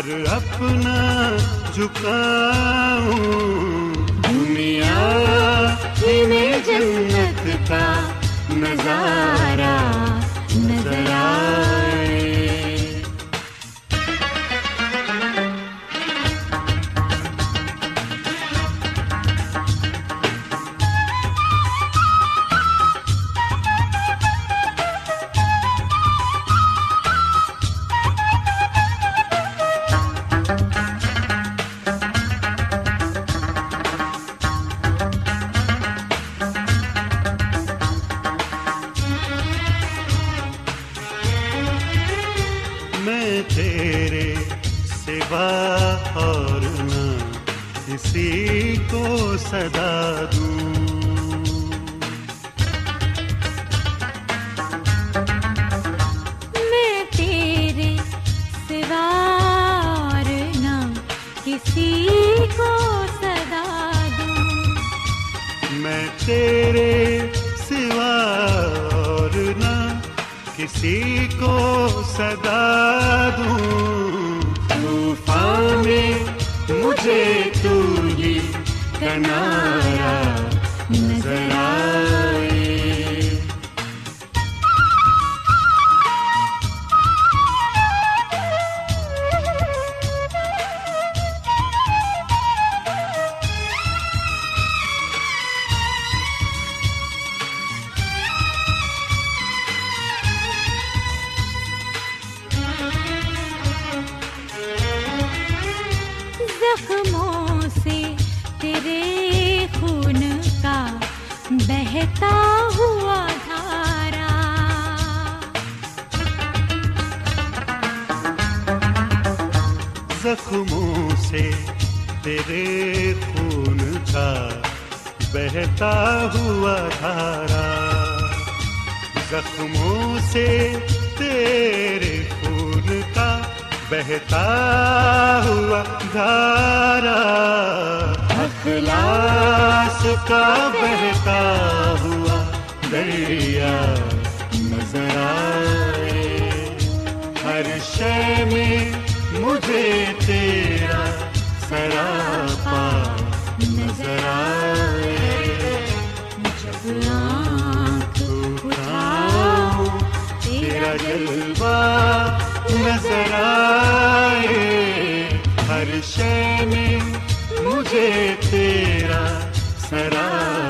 سر اپنا جھکاؤں دنیا میں جنت کا نظارہ کسی کو صدا دوں۔ طوفان میں مجھے تو ہی کنارا خون کا بہتا ہوا دھارا۔ زخموں سے تیرے خون کا بہتا ہوا دھارا۔ اخلاص کا بہتا ہوا دریا نظر آئے۔ ہر شے میں مجھے تیرا سراپا آنکھ تیرا جلوہ نظر آئے ہر شے میں مجھے تیرا سراپا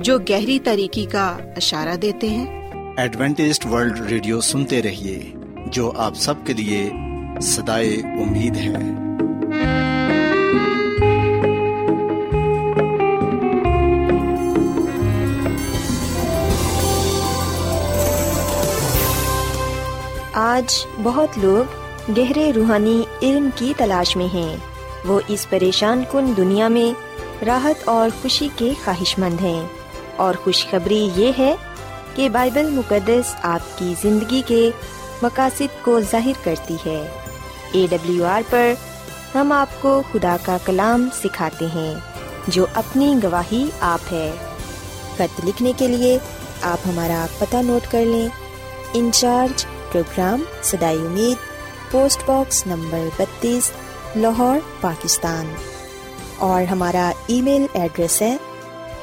جو گہری طریقے کا اشارہ دیتے ہیں۔ ایڈوینٹسٹ ورلڈ ریڈیو سنتے رہیے جو آپ سب کے لیے صدائے امید ہے۔ آج بہت لوگ گہرے روحانی علم کی تلاش میں ہیں۔ وہ اس پریشان کن دنیا میں راحت اور خوشی کے خواہش مند ہیں۔ اور خوشخبری یہ ہے کہ بائبل مقدس آپ کی زندگی کے مقاصد کو ظاہر کرتی ہے۔ اے ڈبلیو آر پر ہم آپ کو خدا کا کلام سکھاتے ہیں، جو اپنی گواہی آپ ہے۔ خط لکھنے کے لیے آپ ہمارا پتہ نوٹ کر لیں۔ انچارج پروگرام سدائی امید، پوسٹ باکس نمبر بتیس، لاہور، پاکستان۔ اور ہمارا ای میل ایڈریس ہے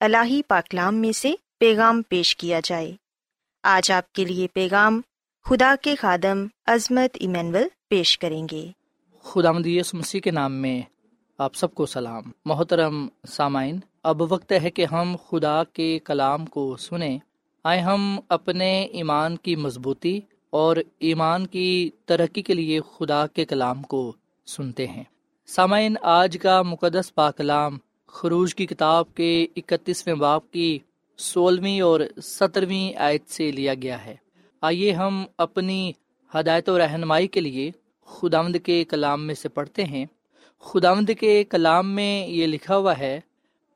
الہی پاکلام میں سے پیغام پیش کیا جائے۔ آج آپ کے لیے پیغام خدا کے خادم عظمت ایمینول پیش کریں گے۔ خدا مدیس مسیح کے نام میں آپ سب کو سلام۔ محترم سامعین، اب وقت ہے کہ ہم خدا کے کلام کو سنیں۔ آئے ہم اپنے ایمان کی مضبوطی اور ایمان کی ترقی کے لیے خدا کے کلام کو سنتے ہیں۔ سامعین، آج کا مقدس پاکلام خروج کی کتاب کے اکتیسویں باپ کی سولہویں اور سترویں آیت سے لیا گیا ہے۔ آئیے ہم اپنی ہدایت و رہنمائی کے لیے خداوند کے کلام میں سے پڑھتے ہیں۔ خداوند کے کلام میں یہ لکھا ہوا ہے،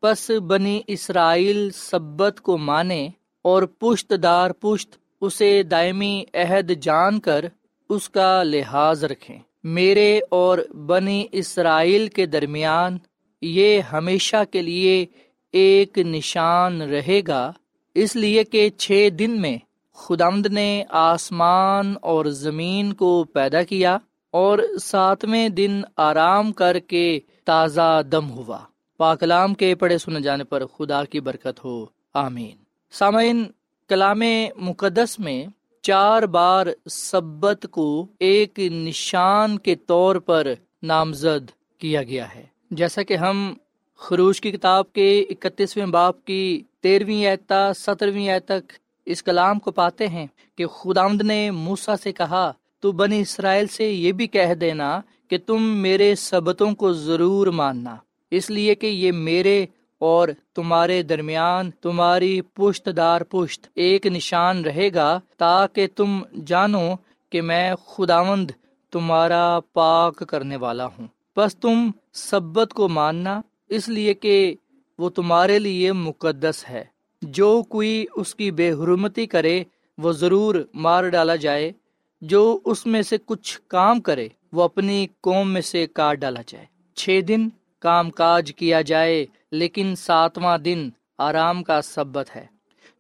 پس بنی اسرائیل سبت کو مانے اور پشت دار پشت اسے دائمی عہد جان کر اس کا لحاظ رکھیں۔ میرے اور بنی اسرائیل کے درمیان یہ ہمیشہ کے لیے ایک نشان رہے گا۔ اس لیے کہ چھ دن میں خدمد نے آسمان اور زمین کو پیدا کیا اور ساتویں دن آرام کر کے تازہ دم ہوا۔ پاکلام کے پڑھے سنے جانے پر خدا کی برکت ہو۔ آمین۔ سامعین، کلام مقدس میں چار بار سبت کو ایک نشان کے طور پر نامزد کیا گیا ہے۔ جیسا کہ ہم خروش کی کتاب کے اکتیسویں باپ کی تیرہویں ایتا سترویں ایت تک اس کلام کو پاتے ہیں کہ خدامد نے موسا سے کہا، تو بنی اسرائیل سے یہ بھی کہہ دینا کہ تم میرے سبتوں کو ضرور ماننا۔ اس لیے کہ یہ میرے اور تمہارے درمیان تمہاری پشت دار پشت ایک نشان رہے گا تاکہ تم جانو کہ میں خداوند تمہارا پاک کرنے والا ہوں۔ بس تم سبت کو ماننا اس لیے کہ وہ تمہارے لیے مقدس ہے۔ جو کوئی اس کی بے حرمتی کرے، وہ ضرور مار ڈالا جائے۔ جو اس میں سے کچھ کام کرے، وہ اپنی قوم میں سے کاٹ ڈالا جائے۔ چھ دن کام کاج کیا جائے، لیکن ساتواں دن آرام کا سبت ہے۔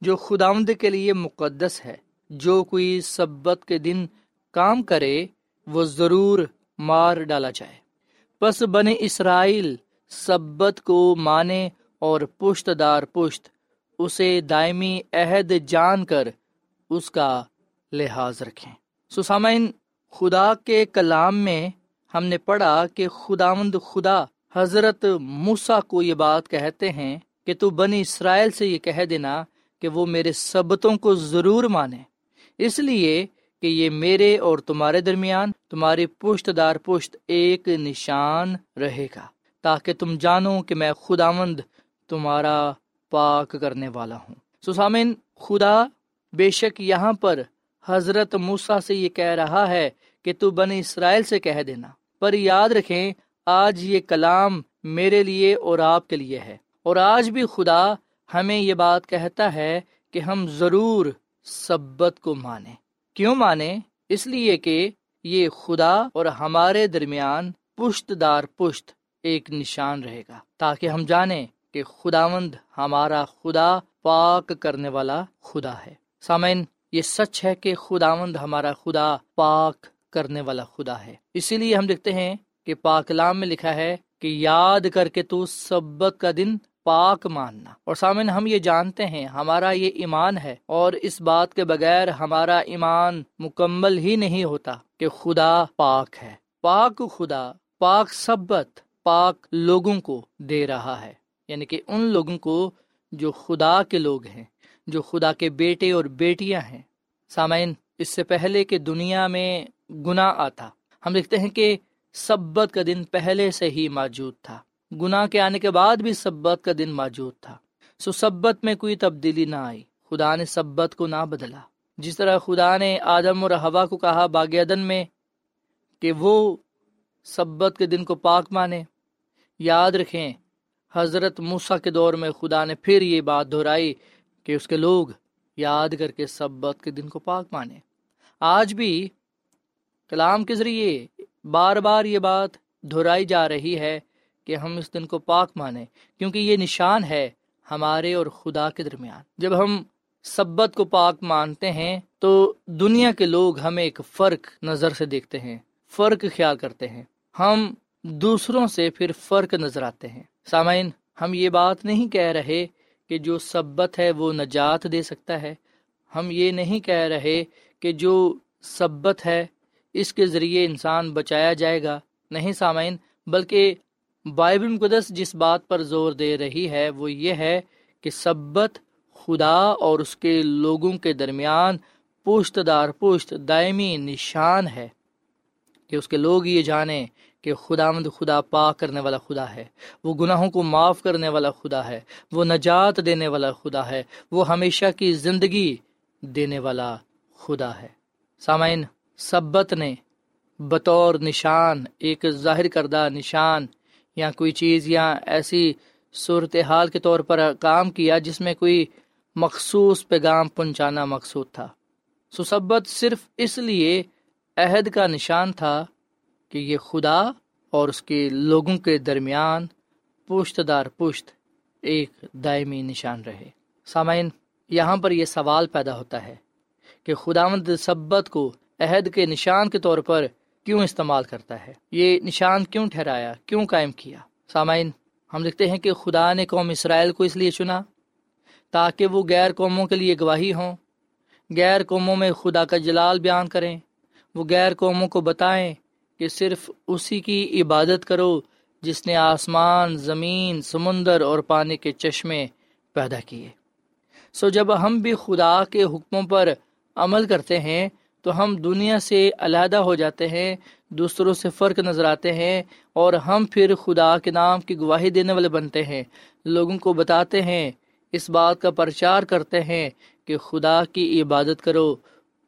جو خداوند کے لیے مقدس ہے، جو کوئی سبت کے دن کام کرے، وہ ضرور مار ڈالا جائے۔ بس بنے اسرائیل سبت کو مانے اور پشت دار پشت، اسے دائمی عہد جان کر اس کا لحاظ رکھیں۔ سسامین خدا کے کلام میں ہم نے پڑھا کہ خداوند خدا حضرت موسا کو یہ بات کہتے ہیں کہ تو بنی اسرائیل سے یہ کہہ دینا کہ وہ میرے سبتوں کو ضرور مانے۔ اس لیے کہ یہ میرے اور تمہارے درمیان، تمہاری پشت دار پشت ایک نشان رہے گا، تاکہ تم جانو کہ میں خداوند تمہارا پاک کرنے والا ہوں۔ سسامن خدا بے شک یہاں پر حضرت موسا سے یہ کہہ رہا ہے کہ تو بنی اسرائیل سے کہہ دینا۔ پر یاد رکھیں، آج یہ کلام میرے لیے اور آپ کے لیے ہے۔ اور آج بھی خدا ہمیں یہ بات کہتا ہے کہ ہم ضرور سبت کو مانیں۔ کیوں مانے؟ اس لیے کہ یہ خدا اور ہمارے درمیان پشت دار پشت ایک نشان رہے گا، تاکہ ہم جانیں کہ خداوند ہمارا خدا پاک کرنے والا خدا ہے۔ سامعین، یہ سچ ہے کہ خداوند ہمارا خدا پاک کرنے والا خدا ہے۔ اسی لیے ہم دیکھتے ہیں کہ پاکلام میں لکھا ہے کہ یاد کر کے تو سبت کا دن پاک ماننا۔ اور سامن ہم یہ جانتے ہیں، ہمارا یہ ایمان ہے، اور اس بات کے بغیر ہمارا ایمان مکمل ہی نہیں ہوتا کہ خدا پاک ہے۔ پاک خدا، پاک سبت، پاک لوگوں کو دے رہا ہے۔ یعنی کہ ان لوگوں کو جو خدا کے لوگ ہیں، جو خدا کے بیٹے اور بیٹیاں ہیں۔ سامعین، اس سے پہلے کہ دنیا میں گناہ آتا، ہم دیکھتے ہیں کہ سبت کا دن پہلے سے ہی موجود تھا۔ گناہ کے آنے کے بعد بھی سبت کا دن موجود تھا۔ سو سبت میں کوئی تبدیلی نہ آئی۔ خدا نے سبت کو نہ بدلا۔ جس طرح خدا نے آدم اور ہوا کو کہا باغ میں کہ وہ سبت کے دن کو پاک مانے۔ یاد رکھیں، حضرت موسا کے دور میں خدا نے پھر یہ بات دہرائی کہ اس کے لوگ یاد کر کے سبت کے دن کو پاک مانے۔ آج بھی کلام کے ذریعے بار بار یہ بات دہرائی جا رہی ہے کہ ہم اس دن کو پاک مانیں، کیونکہ یہ نشان ہے ہمارے اور خدا کے درمیان۔ جب ہم سبت کو پاک مانتے ہیں، تو دنیا کے لوگ ہمیں ایک فرق نظر سے دیکھتے ہیں۔ فرق خیال کرتے ہیں۔ ہم دوسروں سے پھر فرق نظر آتے ہیں۔ سامعین، ہم یہ بات نہیں کہہ رہے کہ جو سبت ہے وہ نجات دے سکتا ہے۔ ہم یہ نہیں کہہ رہے کہ جو سبت ہے، اس کے ذریعے انسان بچایا جائے گا۔ نہیں سامعین، بلکہ بائبل مقدس جس بات پر زور دے رہی ہے وہ یہ ہے کہ سبت خدا اور اس کے لوگوں کے درمیان پشت دار پشت دائمی نشان ہے کہ اس کے لوگ یہ جانیں کہ خدا مند خدا پاک کرنے والا خدا ہے، وہ گناہوں کو معاف کرنے والا خدا ہے، وہ نجات دینے والا خدا ہے، وہ ہمیشہ کی زندگی دینے والا خدا ہے۔ سامعین، سبت نے بطور نشان، ایک ظاہر کردہ نشان یا کوئی چیز یا ایسی صورتحال کے طور پر کام کیا جس میں کوئی مخصوص پیغام پہنچانا مقصود تھا۔ سسبت صرف اس لیے عہد کا نشان تھا کہ یہ خدا اور اس کے لوگوں کے درمیان پشت دار پشت ایک دائمی نشان رہے۔ سامعین، یہاں پر یہ سوال پیدا ہوتا ہے کہ خدا مند سبت کو عہد کے نشان کے طور پر کیوں استعمال کرتا ہے؟ یہ نشان کیوں ٹھہرایا؟ کیوں قائم کیا؟ سامعین، ہم دیکھتے ہیں کہ خدا نے قوم اسرائیل کو اس لیے چنا تاکہ وہ غیر قوموں کے لیے گواہی ہوں۔ غیر قوموں میں خدا کا جلال بیان کریں۔ وہ غیر قوموں کو بتائیں کہ صرف اسی کی عبادت کرو جس نے آسمان، زمین، سمندر اور پانی کے چشمے پیدا کیے۔ سو جب ہم بھی خدا کے حکموں پر عمل کرتے ہیں تو ہم دنیا سے علیحدہ ہو جاتے ہیں، دوسروں سے فرق نظر آتے ہیں اور ہم پھر خدا کے نام کی گواہی دینے والے بنتے ہیں۔ لوگوں کو بتاتے ہیں، اس بات کا پرچار کرتے ہیں کہ خدا کی عبادت کرو۔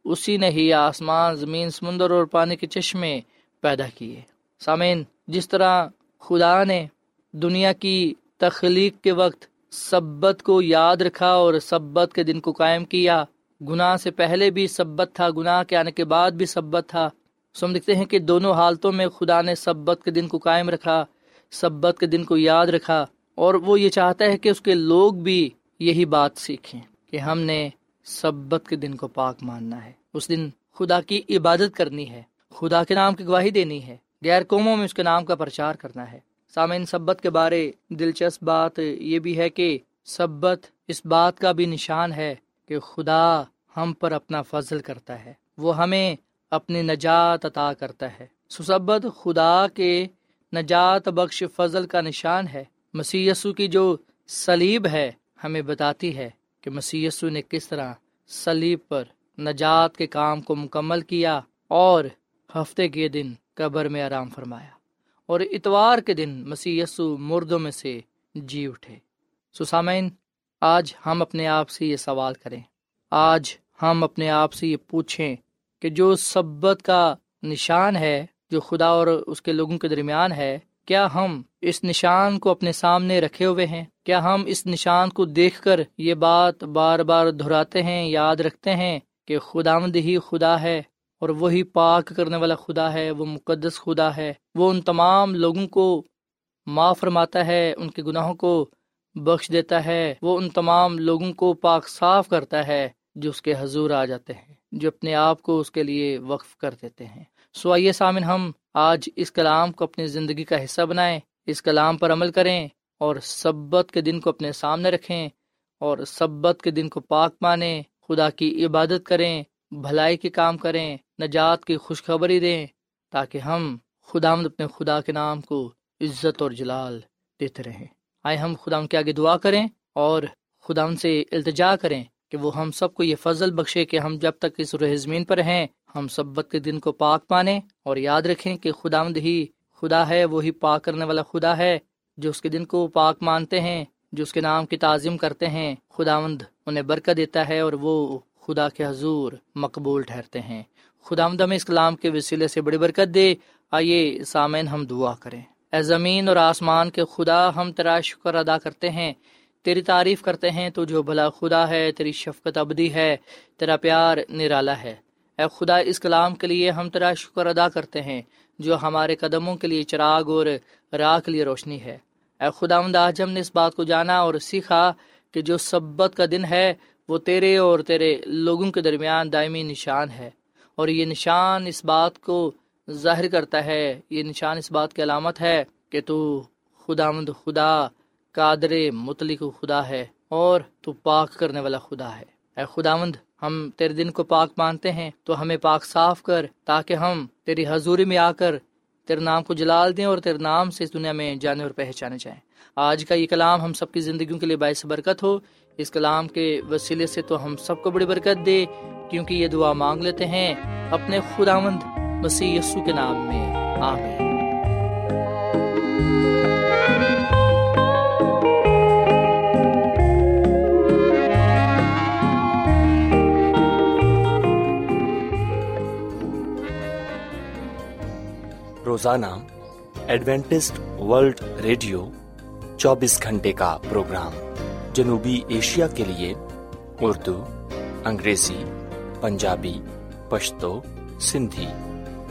اسی نے ہی آسمان، زمین، سمندر اور پانی کے چشمے پیدا کیے۔ سامعین، جس طرح خدا نے دنیا کی تخلیق کے وقت سبت کو یاد رکھا اور سبت کے دن کو قائم کیا گناہ سے پہلے بھی سبت تھا، گناہ کے آنے کے بعد بھی سبت تھا۔ سو دیکھتے ہیں کہ دونوں حالتوں میں خدا نے سبت کے دن کو قائم رکھا، سبت کے دن کو یاد رکھا۔ اور وہ یہ چاہتا ہے کہ اس کے لوگ بھی یہی بات سیکھیں کہ ہم نے سبت کے دن کو پاک ماننا ہے۔ اس دن خدا کی عبادت کرنی ہے، خدا کے نام کی گواہی دینی ہے، غیر قوموں میں اس کے نام کا پرچار کرنا ہے۔ سامعین، سبت کے بارے دلچسپ بات یہ بھی ہے کہ سبت اس بات کا بھی نشان ہے کہ خدا ہم پر اپنا فضل کرتا ہے۔ وہ ہمیں اپنی نجات عطا کرتا ہے۔ سسبت خدا کے نجات بخش فضل کا نشان ہے۔ مسی کی جو سلیب ہے ہمیں بتاتی ہے کہ مسی نے کس طرح سلیب پر نجات کے کام کو مکمل کیا اور ہفتے کے دن قبر میں آرام فرمایا۔ اور اتوار کے دن مسی مردوں میں سے جی اٹھے۔ سسامین آج ہم اپنے آپ سے یہ سوال کریں۔ آج ہم اپنے آپ سے یہ پوچھیں کہ جو سبت کا نشان ہے، جو خدا اور اس کے لوگوں کے درمیان ہے، کیا ہم اس نشان کو اپنے سامنے رکھے ہوئے ہیں؟ کیا ہم اس نشان کو دیکھ کر یہ بات بار بار دہراتے ہیں، یاد رکھتے ہیں کہ خدا مند ہی خدا ہے اور وہی پاک کرنے والا خدا ہے، وہ مقدس خدا ہے۔ وہ ان تمام لوگوں کو معاف فرماتا ہے، ان کے گناہوں کو بخش دیتا ہے، وہ ان تمام لوگوں کو پاک صاف کرتا ہے جو اس کے حضور آ جاتے ہیں، جو اپنے آپ کو اس کے لیے وقف کر دیتے ہیں۔ سو آئیے سامن ہم آج اس کلام کو اپنی زندگی کا حصہ بنائیں، اس کلام پر عمل کریں اور سبت کے دن کو اپنے سامنے رکھیں اور سبت کے دن کو پاک مانیں، خدا کی عبادت کریں، بھلائی کے کام کریں، نجات کی خوشخبری دیں تاکہ ہم خدا مد اپنے خدا کے نام کو عزت اور جلال دیتے رہیں۔ آئے ہم خدا ان کے آگے دعا کریں اور خدا ان سے التجا کریں کہ وہ ہم سب کو یہ فضل بخشے کہ ہم جب تک اس روح زمین پر ہیں، ہم سبت کے دن کو پاک مانیں اور یاد رکھیں کہ خدا مند ہی خدا ہے، وہی پاک کرنے والا خدا ہے، جو اس کے دن کو پاک مانتے ہیں، جو اس کے نام کی تعظیم کرتے ہیں۔ خداوند انہیں برکت دیتا ہے اور وہ خدا کے حضور مقبول ٹھہرتے ہیں۔ خداوند ہمیں اس کلام کے وسیلے سے بڑی برکت دے۔ آئیے سامعین ہم دعا کریں۔ اے زمین اور آسمان کے خدا ہم تیرا شکر ادا کرتے ہیں، تیری تعریف کرتے ہیں، تو جو بھلا خدا ہے، تیری شفقت ابدی ہے، تیرا پیار نرالا ہے۔ اے خدا، اس کلام کے لیے ہم تیرا شکر ادا کرتے ہیں، جو ہمارے قدموں کے لیے چراغ اور راہ کے لیے روشنی ہے۔ اے خدا آج ہم نے اس بات کو جانا اور سیکھا کہ جو سبت کا دن ہے، وہ تیرے اور تیرے لوگوں کے درمیان دائمی نشان ہے۔ اور یہ نشان اس بات کو ظاہر کرتا ہے، یہ نشان اس بات کی علامت ہے کہ تو خدا مند خدا، قادر متعلق خدا ہے اور تو پاک کرنے والا خدا ہے۔ اے خداوند، ہم تیرے دن کو پاک مانتے ہیں، تو ہمیں پاک صاف کر تاکہ ہم تیری حضوری میں آ کر تیرے نام کو جلال دیں اور تیرے نام سے اس دنیا میں جانے اور پہچانے جائیں۔ آج کا یہ کلام ہم سب کی زندگیوں کے لیے باعث برکت ہو۔ اس کلام کے وسیلے سے تو ہم سب کو بڑی برکت دے، کیونکہ یہ دعا مانگ لیتے ہیں، اپنے خدا مند مسیح یسو کے نام میں، آمین۔ روزانہ ایڈوینٹسٹ ورلڈ ریڈیو چوبیس گھنٹے کا پروگرام جنوبی ایشیا کے لیے اردو، انگریزی، پنجابی، پشتو، سندھی۔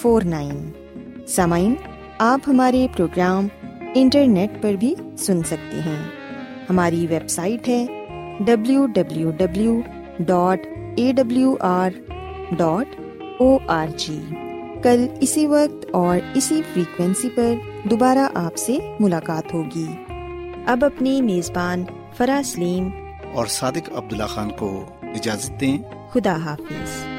four nine. سامعین آپ ہمارے پروگرام انٹرنیٹ پر بھی سن سکتے ہیں۔ ہماری ویب سائٹ ہے W W W dot A W R dot O R G. کل اسی وقت اور اسی فریکوینسی پر دوبارہ آپ سے ملاقات ہوگی۔ اب اپنی میزبان فرا سلیم اور صادق عبداللہ خان کو اجازت دیں۔ خدا حافظ۔